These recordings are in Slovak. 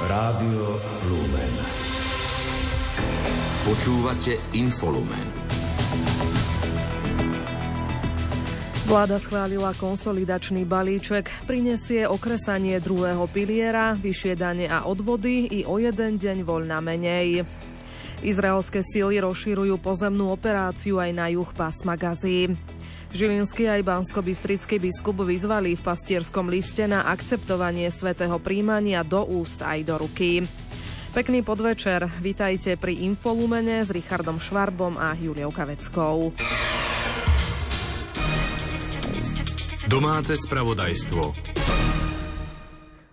Rádio Lumen. Počúvate Infolumen. Vláda schválila konsolidačný balíček, prinesie okresanie druhého piliera, vyššie dane a odvody i o jeden deň voľna menej. Izraelské síly rozširujú pozemnú operáciu aj na juh pásma Gazy. Žilinský aj bansko-bystrický biskup vyzvali v pastierskom liste na akceptovanie svätého príjmania do úst aj do ruky. Pekný podvečer, vitajte pri Infolumene s Richardom Švarbom a Juliou Kaveckou. Domáce spravodajstvo.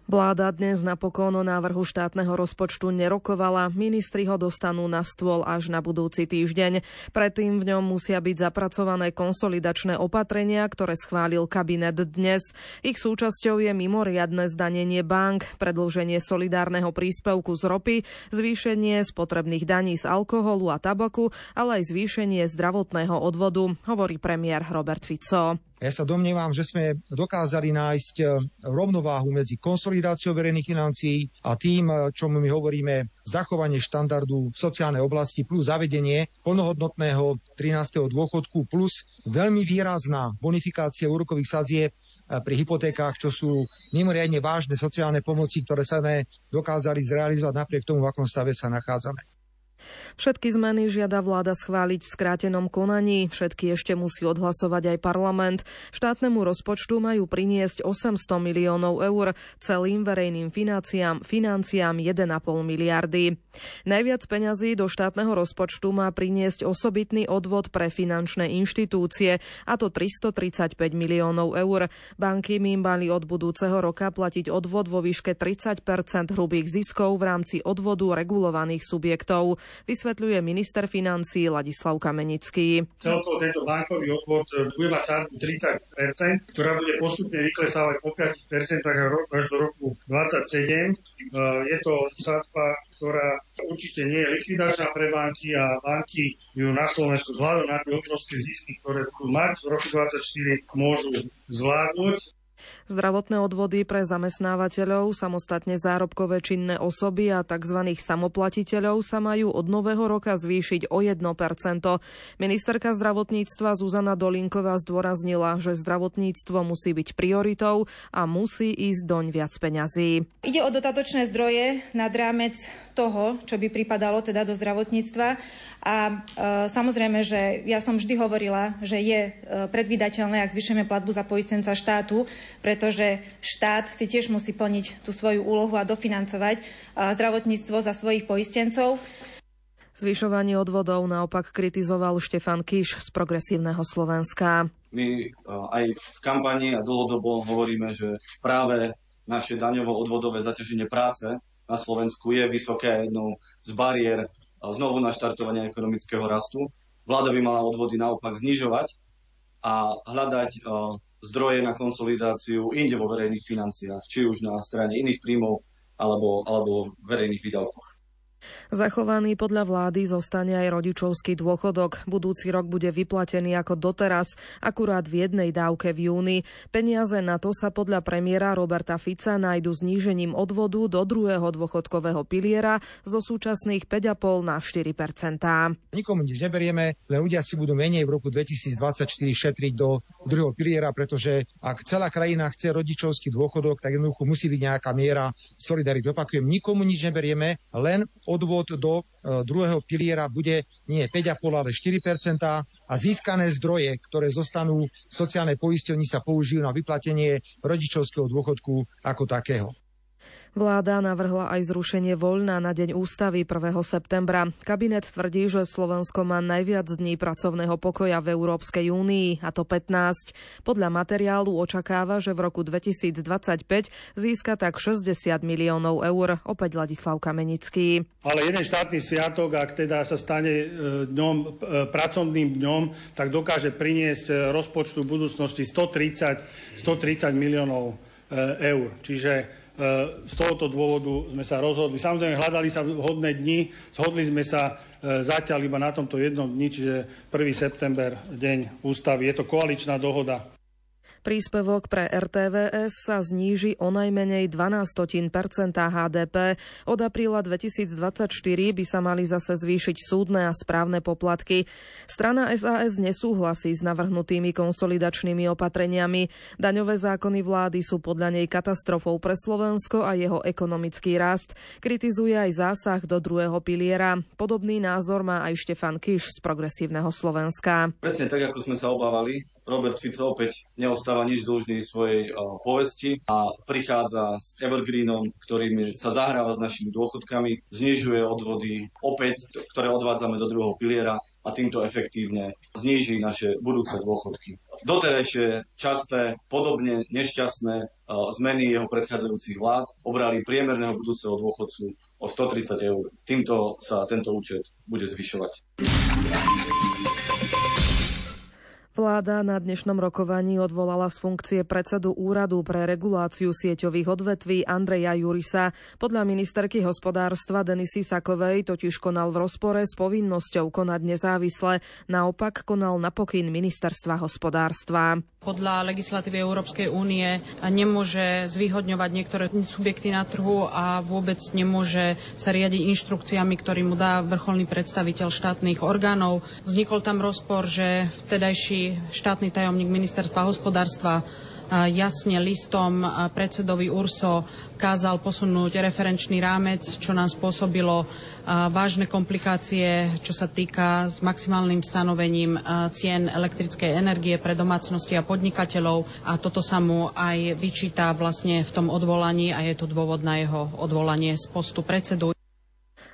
Vláda dnes napokon o návrhu štátneho rozpočtu nerokovala. Ministri ho dostanú na stôl až na budúci týždeň. Predtým v ňom musia byť zapracované konsolidačné opatrenia, ktoré schválil kabinet dnes. Ich súčasťou je mimoriadne zdanenie bank, predlženie solidárneho príspevku z ropy, zvýšenie spotrebných daní z alkoholu a tabaku, ale aj zvýšenie zdravotného odvodu, hovorí premiér Robert Fico. Ja sa domnievam, že sme dokázali nájsť e, rovnováhu medzi konsolidáciou verejných financií a tým, e, čo my hovoríme zachovanie štandardu v sociálnej oblasti plus zavedenie plnohodnotného 13. dôchodku plus veľmi výrazná bonifikácia úrokových sadzieb e, pri hypotékách, čo sú mimoriadne vážne sociálne pomoci, ktoré sa dokázali zrealizovať napriek tomu, v akom stave sa nachádzame. Všetky zmeny žiada vláda schváliť v skrátenom konaní, všetky ešte musí odhlasovať aj parlament. Štátnemu rozpočtu majú priniesť 800 miliónov eur, celým verejným financiám, financiám 1,5 miliardy. Najviac peňazí do štátneho rozpočtu má priniesť osobitný odvod pre finančné inštitúcie, a to 335 miliónov eur. Banky im mali od budúceho roka platiť odvod vo výške 30% hrubých ziskov v rámci odvodu regulovaných subjektov vysvetľuje minister financí Ladislav Kamenický. Celkovo tento bankový odvod e, bude mať sádbu 30 ktorá bude postupne vyklesávať po 5 až do roku 27. E, je to sádba, ktorá určite nie je likvidačná pre banky a banky ju na Slovensku vzhľadom na tie obrovské zisky, ktoré budú mať v roku 2024, môžu zvládnuť. Zdravotné odvody pre zamestnávateľov, samostatne zárobkové činné osoby a tzv. samoplatiteľov sa majú od nového roka zvýšiť o 1%. Ministerka zdravotníctva Zuzana Dolinková zdôraznila, že zdravotníctvo musí byť prioritou a musí ísť doň viac peňazí. Ide o dodatočné zdroje nad rámec toho, čo by pripadalo teda do zdravotníctva a e, samozrejme, že ja som vždy hovorila, že je e, predvydateľné, ak zvyšujeme platbu za poistenca štátu, pretože štát si tiež musí plniť tú svoju úlohu a dofinancovať e, zdravotníctvo za svojich poistencov. Zvyšovanie odvodov naopak kritizoval Štefan Kiš z Progresívneho Slovenska. My e, aj v kampani a dlhodobo hovoríme, že práve naše daňovo-odvodové zaťaženie práce na Slovensku je vysoké jednou z bariér znovu naštartovania ekonomického rastu. Vláda by mala odvody naopak znižovať a hľadať zdroje na konsolidáciu inde vo verejných financiách, či už na strane iných príjmov alebo, alebo verejných výdavkoch. Zachovaný podľa vlády zostane aj rodičovský dôchodok. Budúci rok bude vyplatený ako doteraz, akurát v jednej dávke v júni. Peniaze na to sa podľa premiéra Roberta Fica nájdu znížením odvodu do druhého dôchodkového piliera zo súčasných 5,5 na 4 Nikomu nič neberieme, len ľudia si budú menej v roku 2024 šetriť do druhého piliera, pretože ak celá krajina chce rodičovský dôchodok, tak jednoducho musí byť nejaká miera solidarity. Opakujem, nikomu nič neberieme, len odvod do e, druhého piliera bude nie 5,5, ale 4% a získané zdroje, ktoré zostanú v sociálnej poisťovni, sa použijú na vyplatenie rodičovského dôchodku ako takého. Vláda navrhla aj zrušenie voľna na deň ústavy 1. septembra. Kabinet tvrdí, že Slovensko má najviac dní pracovného pokoja v Európskej únii, a to 15. Podľa materiálu očakáva, že v roku 2025 získa tak 60 miliónov eur. Opäť Ladislav Kamenický. Ale jeden štátny sviatok, ak teda sa stane e, dňom, e, pracovným dňom, tak dokáže priniesť e, rozpočtu budúcnosti 130, 130 miliónov eur. Čiže z tohoto dôvodu sme sa rozhodli. Samozrejme, hľadali sa vhodné dni, zhodli sme sa e, zatiaľ iba na tomto jednom dni, čiže 1. september, deň ústavy. Je to koaličná dohoda Príspevok pre RTVS sa zníži o najmenej 12 HDP. Od apríla 2024 by sa mali zase zvýšiť súdne a správne poplatky. Strana SAS nesúhlasí s navrhnutými konsolidačnými opatreniami. Daňové zákony vlády sú podľa nej katastrofou pre Slovensko a jeho ekonomický rast. Kritizuje aj zásah do druhého piliera. Podobný názor má aj Štefan Kiš z Progresívneho Slovenska. Presne tak, ako sme sa obávali, Robert Fico opäť neostáva nič dlžný svojej uh, povesti a prichádza s Evergreenom, ktorým sa zahráva s našimi dôchodkami, znižuje odvody opäť, ktoré odvádzame do druhého piliera a týmto efektívne zníži naše budúce dôchodky. Doterajšie časté, podobne nešťastné uh, zmeny jeho predchádzajúcich vlád obrali priemerného budúceho dôchodcu o 130 eur. Týmto sa tento účet bude zvyšovať. Vláda na dnešnom rokovaní odvolala z funkcie predsedu Úradu pre reguláciu sieťových odvetví Andreja Jurisa. Podľa ministerky hospodárstva Denisy Sakovej totiž konal v rozpore s povinnosťou konať nezávisle, naopak konal napokyn ministerstva hospodárstva. Podľa legislatívy Európskej únie nemôže zvýhodňovať niektoré subjekty na trhu a vôbec nemôže sa riadiť inštrukciami, ktorý mu dá vrcholný predstaviteľ štátnych orgánov. Vznikol tam rozpor, že vtedajší štátny tajomník ministerstva hospodárstva jasne listom predsedovi URSO kázal posunúť referenčný rámec, čo nám spôsobilo vážne komplikácie, čo sa týka s maximálnym stanovením cien elektrickej energie pre domácnosti a podnikateľov a toto sa mu aj vyčíta vlastne v tom odvolaní a je to dôvod na jeho odvolanie z postu predsedu.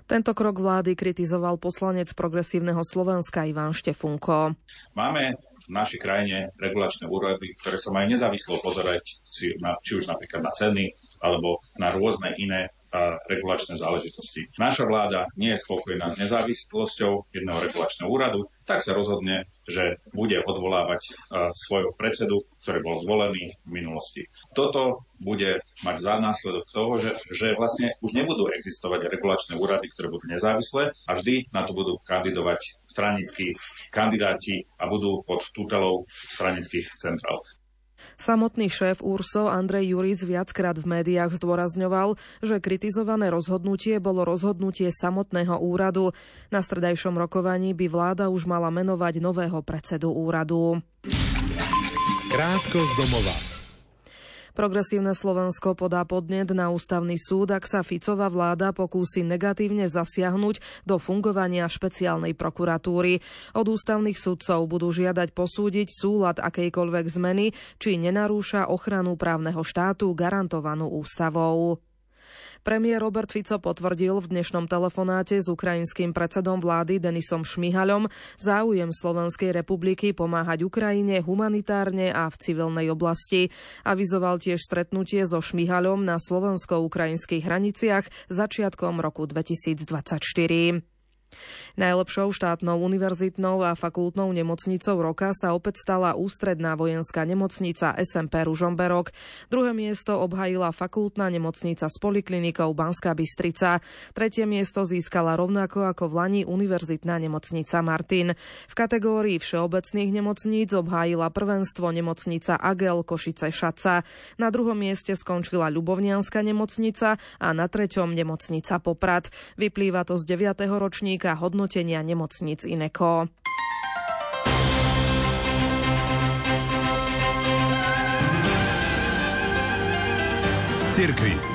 Tento krok vlády kritizoval poslanec progresívneho Slovenska Ivan Štefunko. Máme našej krajine regulačné úrady, ktoré sa majú nezávislo pozerať či, na, či už napríklad na ceny alebo na rôzne iné a regulačné záležitosti. Naša vláda nie je spokojná s nezávislosťou jedného regulačného úradu, tak sa rozhodne, že bude odvolávať uh, svojho predsedu, ktorý bol zvolený v minulosti. Toto bude mať za následok toho, že, že vlastne už nebudú existovať regulačné úrady, ktoré budú nezávislé a vždy na to budú kandidovať stranickí kandidáti a budú pod tutelou stranických centrál. Samotný šéf URSO Andrej Juric viackrát v médiách zdôrazňoval, že kritizované rozhodnutie bolo rozhodnutie samotného úradu. Na stredajšom rokovaní by vláda už mala menovať nového predsedu úradu. Krátko z domova. Progresívne Slovensko podá podnet na ústavný súd, ak sa Ficová vláda pokúsi negatívne zasiahnuť do fungovania špeciálnej prokuratúry. Od ústavných sudcov budú žiadať posúdiť súlad akejkoľvek zmeny, či nenarúša ochranu právneho štátu garantovanú ústavou. Premiér Robert Fico potvrdil v dnešnom telefonáte s ukrajinským predsedom vlády Denisom Šmihaľom záujem Slovenskej republiky pomáhať Ukrajine humanitárne a v civilnej oblasti. Avizoval tiež stretnutie so Šmihaľom na slovensko-ukrajinských hraniciach začiatkom roku 2024. Najlepšou štátnou univerzitnou a fakultnou nemocnicou roka sa opäť stala ústredná vojenská nemocnica SMP Ružomberok. Druhé miesto obhajila fakultná nemocnica s poliklinikou Banská Bystrica. Tretie miesto získala rovnako ako v Lani univerzitná nemocnica Martin. V kategórii všeobecných nemocníc obhájila prvenstvo nemocnica Agel Košice Šaca. Na druhom mieste skončila Ľubovnianská nemocnica a na treťom nemocnica Poprad. Vyplýva to z 9. ročníka týka hodnotenia nemocníc Ineko. Z cirkvi.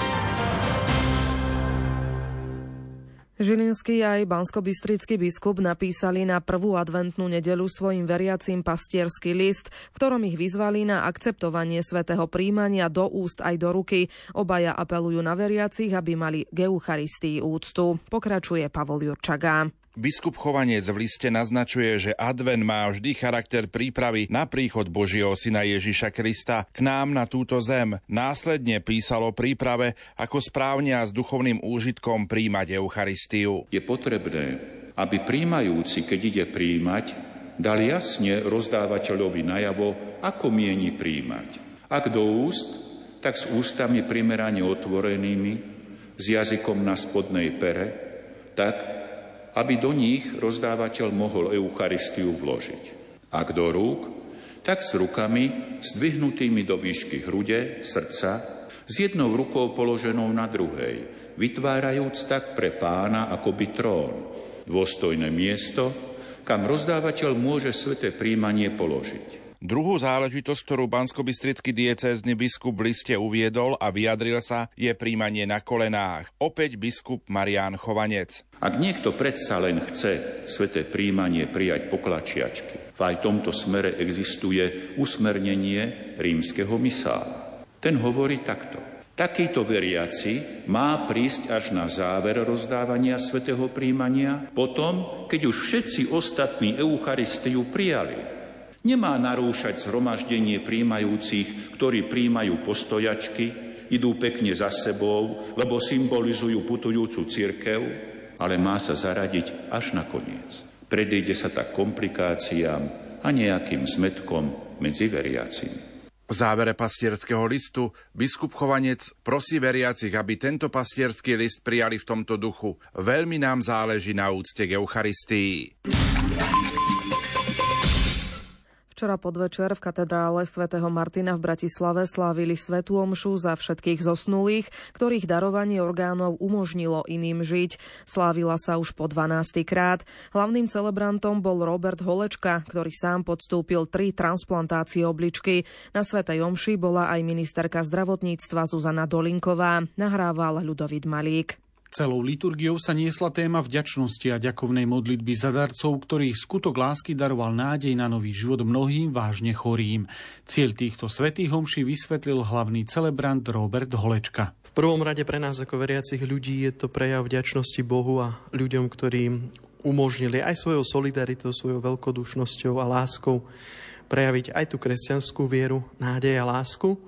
Žilinský aj banskobystrický biskup napísali na prvú adventnú nedelu svojim veriacím pastierský list, v ktorom ich vyzvali na akceptovanie svätého príjmania do úst aj do ruky. Obaja apelujú na veriacich, aby mali k Eucharistii úctu. Pokračuje Pavol Jurčaga. Biskup Chovanec v liste naznačuje, že advent má vždy charakter prípravy na príchod Božieho syna Ježiša Krista k nám na túto zem. Následne písalo príprave, ako správne a s duchovným úžitkom príjmať Eucharistiu. Je potrebné, aby príjmajúci, keď ide príjmať, dal jasne rozdávateľovi najavo, ako mieni príjmať. Ak do úst, tak s ústami primerane otvorenými, s jazykom na spodnej pere, tak, aby do nich rozdávateľ mohol Eucharistiu vložiť. Ak do rúk, tak s rukami zdvihnutými do výšky hrude, srdca, s jednou rukou položenou na druhej, vytvárajúc tak pre pána akoby trón, dôstojné miesto, kam rozdávateľ môže sveté príjmanie položiť. Druhú záležitosť, ktorú banskobistrický diecézny biskup v liste uviedol a vyjadril sa, je príjmanie na kolenách. Opäť biskup Marián Chovanec. Ak niekto predsa len chce sveté príjmanie prijať poklačiačky, v aj tomto smere existuje usmernenie rímskeho misála. Ten hovorí takto. Takýto veriaci má prísť až na záver rozdávania svetého príjmania, potom, keď už všetci ostatní Eucharistiu prijali Nemá narúšať zhromaždenie príjmajúcich, ktorí príjmajú postojačky, idú pekne za sebou, lebo symbolizujú putujúcu cirkev, ale má sa zaradiť až na koniec. Predejde sa tak komplikáciám a nejakým zmetkom medzi veriacimi. V závere pastierského listu biskup Chovanec prosí veriacich, aby tento pastierský list prijali v tomto duchu. Veľmi nám záleží na úcte k Eucharistii. Včera podvečer v katedrále svätého Martina v Bratislave slávili svetú omšu za všetkých zosnulých, ktorých darovanie orgánov umožnilo iným žiť. Slávila sa už po 12. krát. Hlavným celebrantom bol Robert Holečka, ktorý sám podstúpil tri transplantácie obličky. Na svätej omši bola aj ministerka zdravotníctva Zuzana Dolinková. Nahrával Ľudovít Malík. Celou liturgiou sa niesla téma vďačnosti a ďakovnej modlitby za darcov, ktorých skutok lásky daroval nádej na nový život mnohým vážne chorým. Cieľ týchto svetých homší vysvetlil hlavný celebrant Robert Holečka. V prvom rade pre nás ako veriacich ľudí je to prejav vďačnosti Bohu a ľuďom, ktorí umožnili aj svojou solidaritou, svojou veľkodušnosťou a láskou prejaviť aj tú kresťanskú vieru, nádej a lásku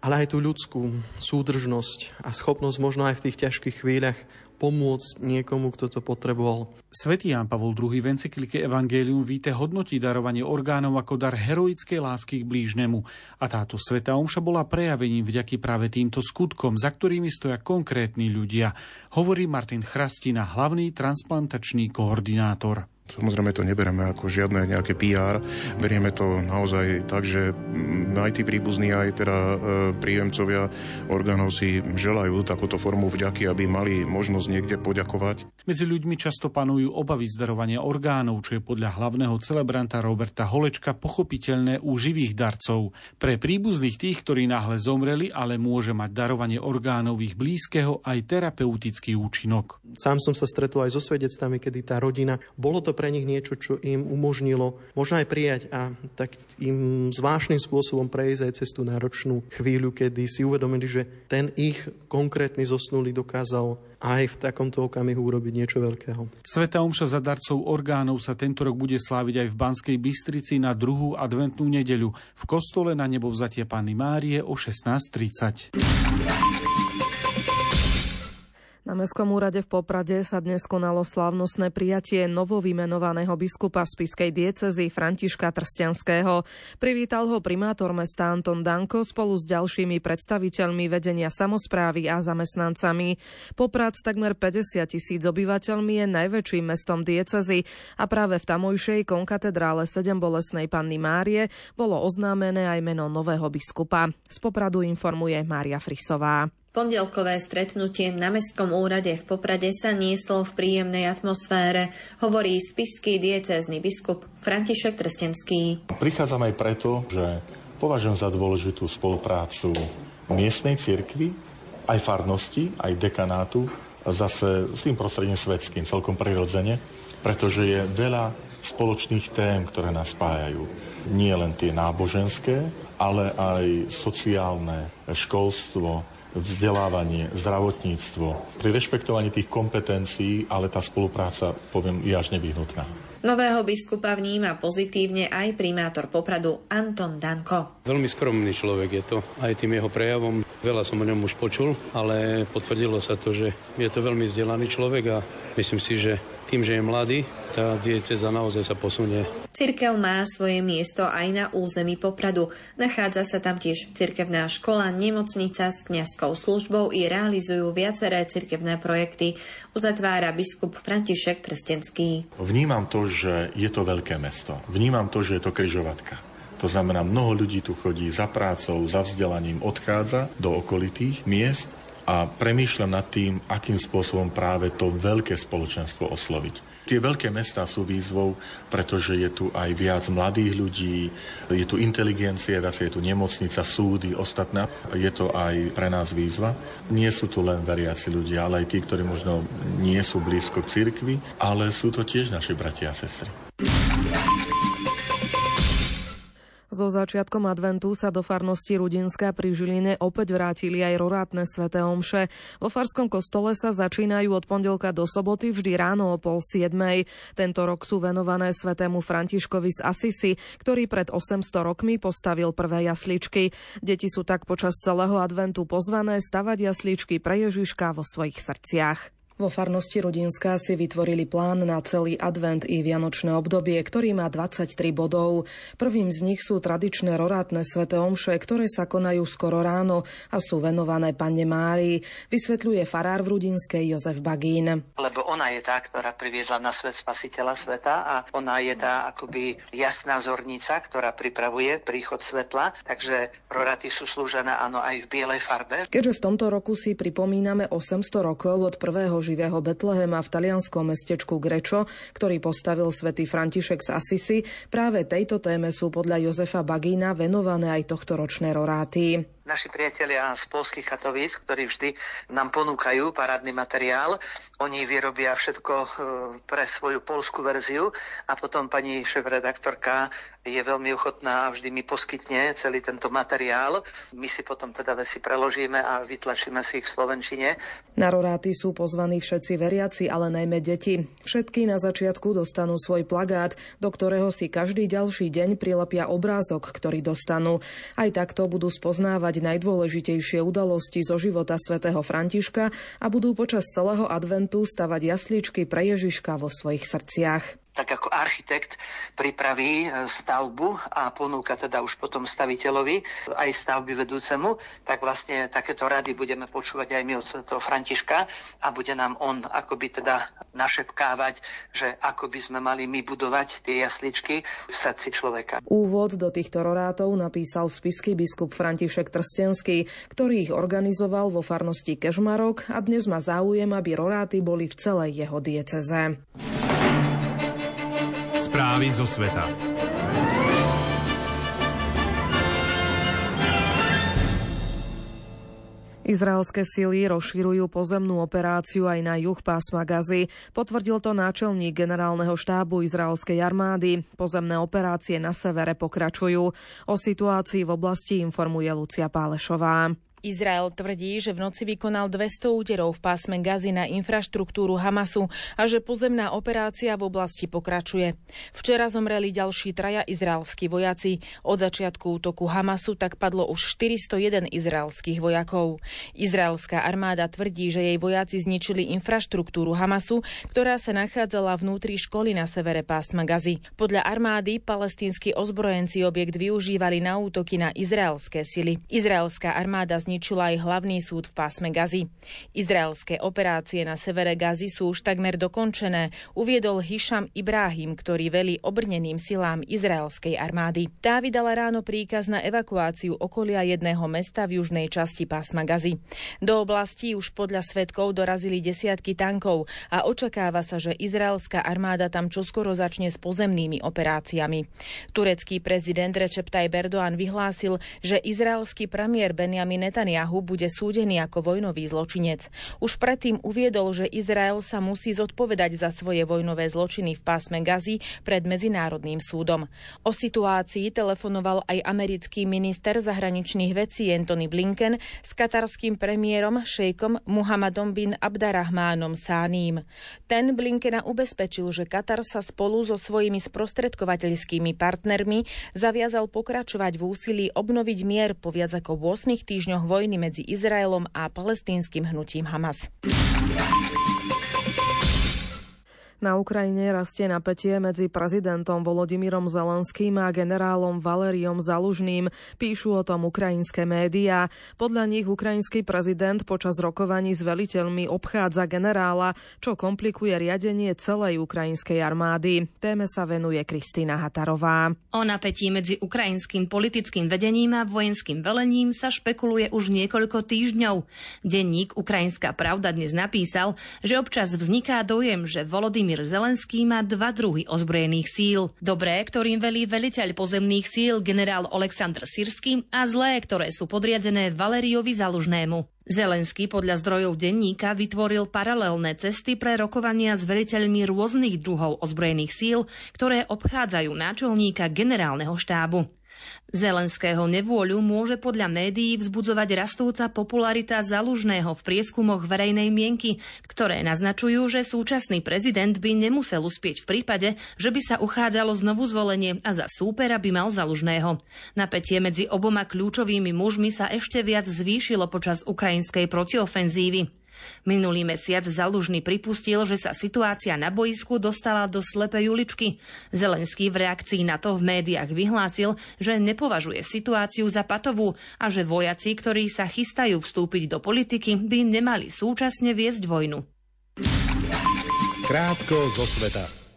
ale aj tú ľudskú súdržnosť a schopnosť možno aj v tých ťažkých chvíľach pomôcť niekomu, kto to potreboval. Svetý Ján Pavol II v encyklike Evangelium víte hodnotí darovanie orgánov ako dar heroickej lásky k blížnemu. A táto sveta omša bola prejavením vďaky práve týmto skutkom, za ktorými stoja konkrétni ľudia, hovorí Martin Chrastina, hlavný transplantačný koordinátor. Samozrejme to nebereme ako žiadne nejaké PR, berieme to naozaj tak, že aj tí príbuzní, aj teda e, príjemcovia orgánov si želajú takúto formu vďaky, aby mali možnosť niekde poďakovať. Medzi ľuďmi často panujú obavy zdarovania orgánov, čo je podľa hlavného celebranta Roberta Holečka pochopiteľné u živých darcov. Pre príbuzných tých, ktorí náhle zomreli, ale môže mať darovanie orgánov ich blízkeho aj terapeutický účinok. Sám som sa stretol aj so svedectvami, kedy tá rodina, bolo to pre nich niečo, čo im umožnilo možno aj prijať a tak im zvláštnym spôsobom prejsť aj cez tú náročnú chvíľu, kedy si uvedomili, že ten ich konkrétny zosnulý dokázal aj v takomto okamihu urobiť niečo veľkého. Sveta omša za darcov orgánov sa tento rok bude sláviť aj v Banskej Bystrici na druhú adventnú nedeľu v kostole na nebo vzatie Panny Márie o 16.30. Na Mestskom úrade v Poprade sa dnes konalo slávnostné prijatie novovymenovaného biskupa spiskej diecezy Františka Trstianského. Privítal ho primátor mesta Anton Danko spolu s ďalšími predstaviteľmi vedenia samozprávy a zamestnancami. Poprad s takmer 50 tisíc obyvateľmi je najväčším mestom diecezy a práve v tamojšej konkatedrále 7 bolesnej panny Márie bolo oznámené aj meno nového biskupa. Z Popradu informuje Mária Frisová. Pondelkové stretnutie na Mestskom úrade v Poprade sa nieslo v príjemnej atmosfére, hovorí spisský diecézny biskup František Trstenský. Prichádzam aj preto, že považujem za dôležitú spoluprácu miestnej cirkvi, aj farnosti, aj dekanátu, zase s tým prostredím svetským, celkom prirodzene, pretože je veľa spoločných tém, ktoré nás spájajú. Nie len tie náboženské, ale aj sociálne, školstvo, vzdelávanie, zdravotníctvo. Pri rešpektovaní tých kompetencií, ale tá spolupráca, poviem, je až nevyhnutná. Nového biskupa vníma pozitívne aj primátor Popradu Anton Danko. Veľmi skromný človek je to, aj tým jeho prejavom. Veľa som o ňom už počul, ale potvrdilo sa to, že je to veľmi vzdelaný človek a myslím si, že tým, že je mladý, tá dieceza naozaj sa posunie. Cirkev má svoje miesto aj na území Popradu. Nachádza sa tam tiež cirkevná škola, nemocnica s kňazskou službou i realizujú viaceré cirkevné projekty. Uzatvára biskup František Trstenský. Vnímam to, že je to veľké mesto. Vnímam to, že je to kryžovatka. To znamená, mnoho ľudí tu chodí za prácou, za vzdelaním, odchádza do okolitých miest a premýšľa nad tým, akým spôsobom práve to veľké spoločenstvo osloviť. Tie veľké mestá sú výzvou, pretože je tu aj viac mladých ľudí, je tu inteligencia, viac je tu nemocnica, súdy, ostatná. Je to aj pre nás výzva. Nie sú tu len veriaci ľudia, ale aj tí, ktorí možno nie sú blízko k cirkvi, ale sú to tiež naši bratia a sestry. So začiatkom adventu sa do farnosti Rudinská pri Žiline opäť vrátili aj rorátne sveté omše. Vo farskom kostole sa začínajú od pondelka do soboty vždy ráno o pol siedmej. Tento rok sú venované svetému Františkovi z Asisi, ktorý pred 800 rokmi postavil prvé jasličky. Deti sú tak počas celého adventu pozvané stavať jasličky pre Ježiška vo svojich srdciach. Vo farnosti Rudinská si vytvorili plán na celý advent i vianočné obdobie, ktorý má 23 bodov. Prvým z nich sú tradičné rorátne sveté omše, ktoré sa konajú skoro ráno a sú venované panne Márii, vysvetľuje farár v Rudinskej Jozef Bagín. Lebo ona je tá, ktorá priviedla na svet spasiteľa sveta a ona je tá akoby jasná zornica, ktorá pripravuje príchod svetla, takže roráty sú slúžené áno aj v bielej farbe. Keďže v tomto roku si pripomíname 800 rokov od prvého živého Betlehema v talianskom mestečku Grečo, ktorý postavil svätý František z Asisi, práve tejto téme sú podľa Jozefa Bagína venované aj tohto ročné roráty naši priatelia z polských katovíc, ktorí vždy nám ponúkajú parádny materiál. Oni vyrobia všetko e, pre svoju polskú verziu a potom pani šéf-redaktorka je veľmi ochotná a vždy mi poskytne celý tento materiál. My si potom teda veci preložíme a vytlačíme si ich v Slovenčine. Na roráty sú pozvaní všetci veriaci, ale najmä deti. Všetky na začiatku dostanú svoj plagát, do ktorého si každý ďalší deň prilepia obrázok, ktorý dostanú. Aj takto budú spoznávať najdôležitejšie udalosti zo života svätého Františka a budú počas celého adventu stavať jasličky pre Ježiška vo svojich srdciach tak ako architekt pripraví e, stavbu a ponúka teda už potom staviteľovi aj stavby vedúcemu, tak vlastne takéto rady budeme počúvať aj my od svätého Františka a bude nám on akoby teda našepkávať, že ako by sme mali my budovať tie jasličky v srdci človeka. Úvod do týchto rorátov napísal spisky biskup František Trstenský, ktorý ich organizoval vo farnosti Kežmarok a dnes má záujem, aby roráty boli v celej jeho dieceze. Správy zo sveta. Izraelské sily rozširujú pozemnú operáciu aj na juh pásma Gazy. Potvrdil to náčelník generálneho štábu izraelskej armády. Pozemné operácie na severe pokračujú. O situácii v oblasti informuje Lucia Pálešová. Izrael tvrdí, že v noci vykonal 200 úterov v pásme Gazy na infraštruktúru Hamasu a že pozemná operácia v oblasti pokračuje. Včera zomreli ďalší traja izraelskí vojaci. Od začiatku útoku Hamasu tak padlo už 401 izraelských vojakov. Izraelská armáda tvrdí, že jej vojaci zničili infraštruktúru Hamasu, ktorá sa nachádzala vnútri školy na severe pásma Gazy. Podľa armády palestínsky ozbrojenci objekt využívali na útoky na izraelské sily. Izraelská armáda zničila aj hlavný súd v pásme Gazy. Izraelské operácie na severe Gazy sú už takmer dokončené, uviedol Hišam Ibrahim, ktorý velí obrneným silám izraelskej armády. Tá vydala ráno príkaz na evakuáciu okolia jedného mesta v južnej časti pásma Gazy. Do oblasti už podľa svetkov dorazili desiatky tankov a očakáva sa, že izraelská armáda tam čoskoro začne s pozemnými operáciami. Turecký prezident Recep Tayyip Erdoğan vyhlásil, že izraelský premiér Benjamin Netanyahu Netanyahu bude súdený ako vojnový zločinec. Už predtým uviedol, že Izrael sa musí zodpovedať za svoje vojnové zločiny v pásme Gazy pred Medzinárodným súdom. O situácii telefonoval aj americký minister zahraničných vecí Anthony Blinken s katarským premiérom šejkom Muhammadom bin Abdarrahmánom Sáním. Ten Blinkena ubezpečil, že Katar sa spolu so svojimi sprostredkovateľskými partnermi zaviazal pokračovať v úsilí obnoviť mier po viac ako 8 týždňoch vojny medzi Izraelom a palestínskym hnutím Hamas. Na Ukrajine rastie napätie medzi prezidentom Volodymyrom Zelenským a generálom Valeriom Zalužným. Píšu o tom ukrajinské médiá. Podľa nich ukrajinský prezident počas rokovaní s veliteľmi obchádza generála, čo komplikuje riadenie celej ukrajinskej armády. Téme sa venuje Kristýna Hatarová. O napätí medzi ukrajinským politickým vedením a vojenským velením sa špekuluje už niekoľko týždňov. Denník Ukrajinská pravda dnes napísal, že občas vzniká dojem, že Volodymyr Volodymyr Zelenský má dva druhy ozbrojených síl. Dobré, ktorým velí veliteľ pozemných síl generál Aleksandr Sirsky a zlé, ktoré sú podriadené Valeriovi Zalužnému. Zelenský podľa zdrojov denníka vytvoril paralelné cesty pre rokovania s veliteľmi rôznych druhov ozbrojených síl, ktoré obchádzajú náčelníka generálneho štábu. Zelenského nevôľu môže podľa médií vzbudzovať rastúca popularita zalužného v prieskumoch verejnej mienky, ktoré naznačujú, že súčasný prezident by nemusel uspieť v prípade, že by sa uchádzalo znovu zvolenie a za súpera by mal zalužného. Napätie medzi oboma kľúčovými mužmi sa ešte viac zvýšilo počas ukrajinskej protiofenzívy. Minulý mesiac Zalužný pripustil, že sa situácia na boisku dostala do slepej uličky. Zelenský v reakcii na to v médiách vyhlásil, že nepovažuje situáciu za patovú a že vojaci, ktorí sa chystajú vstúpiť do politiky, by nemali súčasne viesť vojnu. Krátko zo sveta.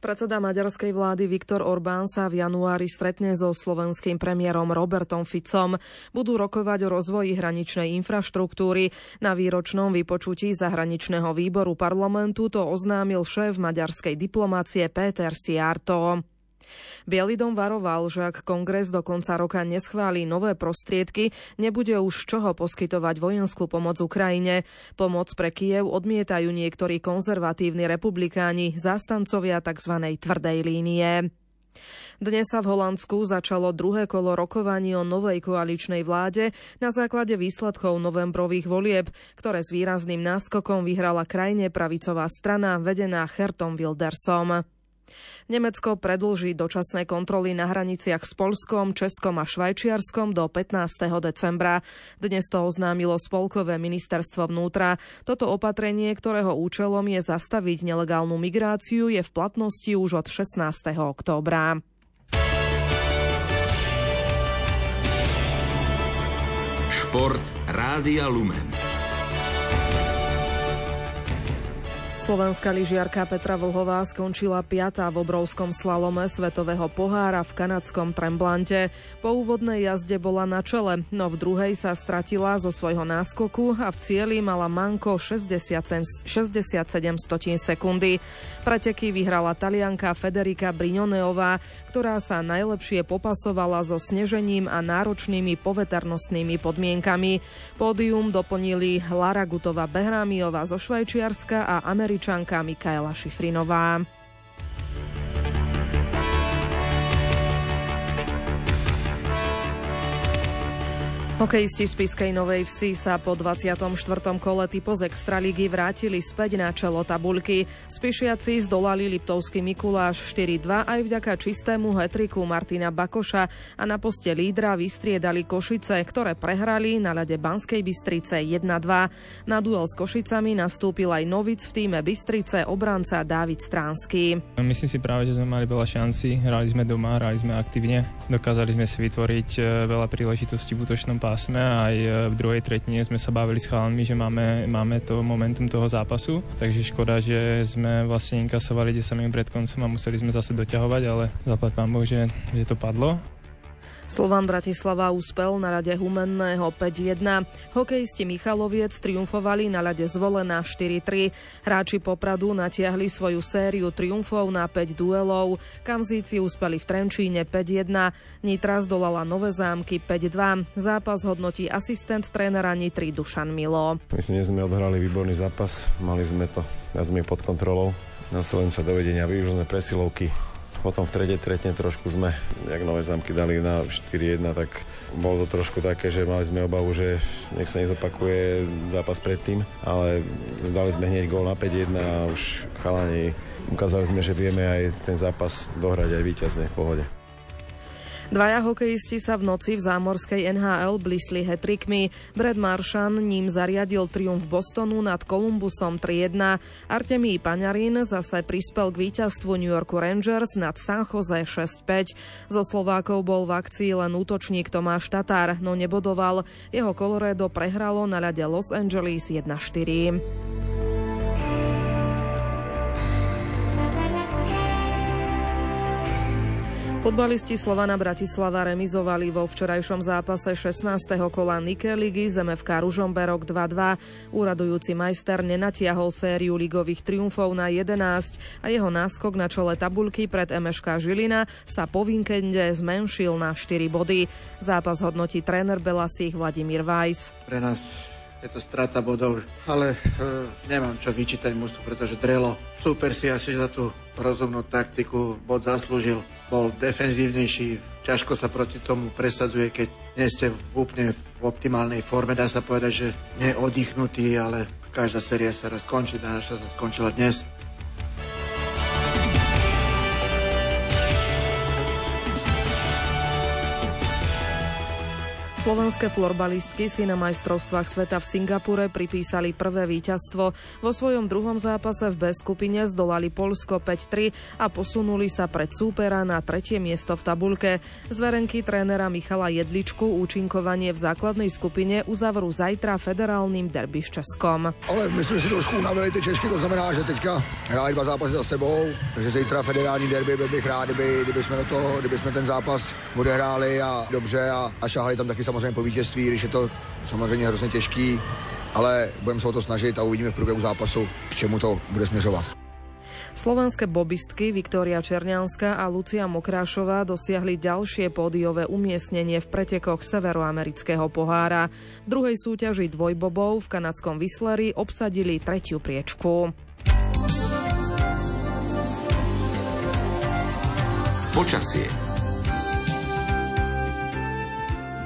Predseda maďarskej vlády Viktor Orbán sa v januári stretne so slovenským premiérom Robertom Ficom. Budú rokovať o rozvoji hraničnej infraštruktúry. Na výročnom vypočutí zahraničného výboru parlamentu to oznámil šéf maďarskej diplomácie Peter Siarto. Bielý dom varoval, že ak kongres do konca roka neschváli nové prostriedky, nebude už čoho poskytovať vojenskú pomoc Ukrajine. Pomoc pre Kiev odmietajú niektorí konzervatívni republikáni, zástancovia tzv. tvrdej línie. Dnes sa v Holandsku začalo druhé kolo rokovaní o novej koaličnej vláde na základe výsledkov novembrových volieb, ktoré s výrazným náskokom vyhrala krajine pravicová strana vedená Hertom Wildersom. Nemecko predlží dočasné kontroly na hraniciach s Polskom, Českom a Švajčiarskom do 15. decembra. Dnes to oznámilo Spolkové ministerstvo vnútra. Toto opatrenie, ktorého účelom je zastaviť nelegálnu migráciu, je v platnosti už od 16. októbra. Šport Rádia Lumen. Slovenská lyžiarka Petra Vlhová skončila piatá v obrovskom slalome Svetového pohára v kanadskom Tremblante. Po úvodnej jazde bola na čele, no v druhej sa stratila zo svojho náskoku a v cieli mala manko 67 stotín sekundy. Preteky vyhrala talianka Federika Brignoneová, ktorá sa najlepšie popasovala so snežením a náročnými poveternostnými podmienkami. Pódium doplnili Lara Gutová Behrámiová zo Švajčiarska a Američania Američanka Mikaela Šifrinová. Hokejisti z Piskej Novej Vsi sa po 24. kole typo z Extraligy vrátili späť na čelo tabuľky. Spišiaci zdolali Liptovský Mikuláš 4-2 aj vďaka čistému hetriku Martina Bakoša a na poste lídra vystriedali Košice, ktoré prehrali na ľade Banskej Bystrice 1-2. Na duel s Košicami nastúpil aj Novic v týme Bystrice obranca Dávid Stránsky. Myslím si práve, že sme mali veľa šancí, hrali sme doma, hrali sme aktívne, dokázali sme si vytvoriť eh, veľa príležitostí v útočnom pásme pásme aj e, v druhej tretine sme sa bavili s chalami, že máme, máme to momentum toho zápasu, takže škoda, že sme vlastne inkasovali 10 minút pred koncom a museli sme zase doťahovať, ale zaplať pán Boh, že, že to padlo. Slovan Bratislava úspel na ľade Humenného 5-1. Hokejisti Michaloviec triumfovali na ľade zvolená 4-3. Hráči Popradu natiahli svoju sériu triumfov na 5 duelov. Kamzíci úspeli v Trenčíne 5-1. Nitra zdolala Nové zámky 5-2. Zápas hodnotí asistent trénera Nitry Dušan Milo. Myslím, že sme odhrali výborný zápas. Mali sme to viac pod kontrolou. Nastavili sa do vedenia, využili sme presilovky, potom v tretej tretne trošku sme, jak nové zámky dali na 4-1, tak bolo to trošku také, že mali sme obavu, že nech sa nezopakuje zápas predtým, ale dali sme hneď gól na 5-1 a už chalani ukázali sme, že vieme aj ten zápas dohrať aj víťazne v pohode. Dvaja hokejisti sa v noci v zámorskej NHL blísli hetrikmi. Brad Maršan ním zariadil triumf Bostonu nad Kolumbusom 3-1. Artemí Paňarin zase prispel k víťazstvu New Yorku Rangers nad San Jose 6-5. Zo Slovákov bol v akcii len útočník Tomáš Tatár, no nebodoval. Jeho Colorado prehralo na ľade Los Angeles 1-4. Futbalisti Slovana Bratislava remizovali vo včerajšom zápase 16. kola Nike ligy ZMFK Ružomberok 2-2. Úradujúci majster nenatiahol sériu ligových triumfov na 11 a jeho náskok na čele tabulky pred MŠK Žilina sa po víkende zmenšil na 4 body. Zápas hodnotí tréner Belasích Vladimír Vajs. Pre nás je to strata bodov, ale e, nemám čo vyčítať musu, pretože drelo. Super si asi za tú rozumnú taktiku bod zaslúžil, bol defenzívnejší, ťažko sa proti tomu presadzuje, keď nie ste úplne v optimálnej forme, dá sa povedať, že neoddychnutý, ale každá séria sa raz končí, naša sa skončila dnes. Slovenské florbalistky si na majstrovstvách sveta v Singapure pripísali prvé víťazstvo. Vo svojom druhom zápase v B skupine zdolali Polsko 5-3 a posunuli sa pred súpera na tretie miesto v tabulke. Zverenky trénera Michala Jedličku účinkovanie v základnej skupine uzavrú zajtra federálnym derby s Českom. Ale my jsme si trošku unavili ty Češky, to znamená, že teďka hráli dva zápasy za sebou, takže zítra federální derby byl bych rád, kdyby, kdyby, jsme, to, kdyby jsme ten zápas odehráli a dobře a, a šahali tam taky samozřejmě po vítězství, když je to samozřejmě hrozně těžký, ale budeme se o to snažit a uvidíme v průběhu zápasu, k čemu to bude směřovat. Slovenské bobistky Viktória Černianská a Lucia Mokrášová dosiahli ďalšie pódiové umiestnenie v pretekoch severoamerického pohára. V druhej súťaži dvojbobov v kanadskom Whistleri obsadili tretiu priečku. Počasie.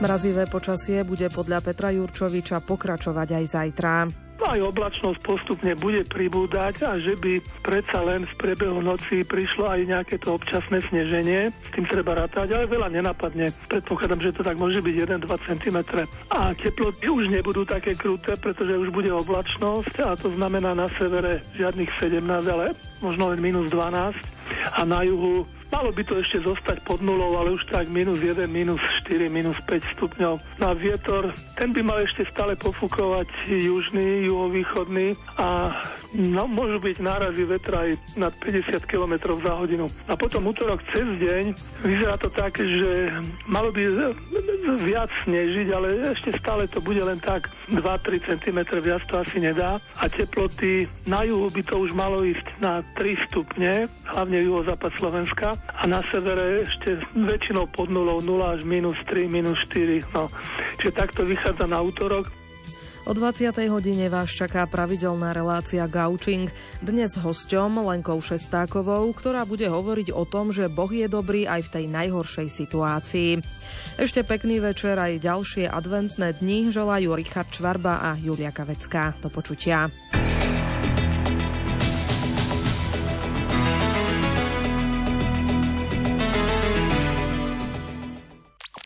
Mrazivé počasie bude podľa Petra Jurčoviča pokračovať aj zajtra. Aj oblačnosť postupne bude pribúdať a že by predsa len v priebehu noci prišlo aj nejaké to občasné sneženie. S tým treba rátať, ale veľa nenapadne. Predpokladám, že to tak môže byť 1-2 cm. A teploty už nebudú také kruté, pretože už bude oblačnosť a to znamená na severe žiadnych 17, ale možno len minus 12 a na juhu Malo by to ešte zostať pod nulou, ale už tak minus 1, minus 4, minus 5 stupňov. Na vietor, ten by mal ešte stále pofúkovať južný, juhovýchodný a no, môžu byť nárazy vetra aj nad 50 km za hodinu. A potom útorok cez deň vyzerá to tak, že malo by viac snežiť, ale ešte stále to bude len tak 2-3 cm, viac to asi nedá. A teploty na juhu by to už malo ísť na 3 stupne, hlavne juhozápad Slovenska a na severe ešte väčšinou pod nulou 0 až minus 3, minus 4. No. Čiže takto vychádza na útorok. O 20. hodine vás čaká pravidelná relácia Gaučing. Dnes s hosťom Lenkou Šestákovou, ktorá bude hovoriť o tom, že Boh je dobrý aj v tej najhoršej situácii. Ešte pekný večer aj ďalšie adventné dni želajú Richard Čvarba a Julia Kavecká. Do počutia.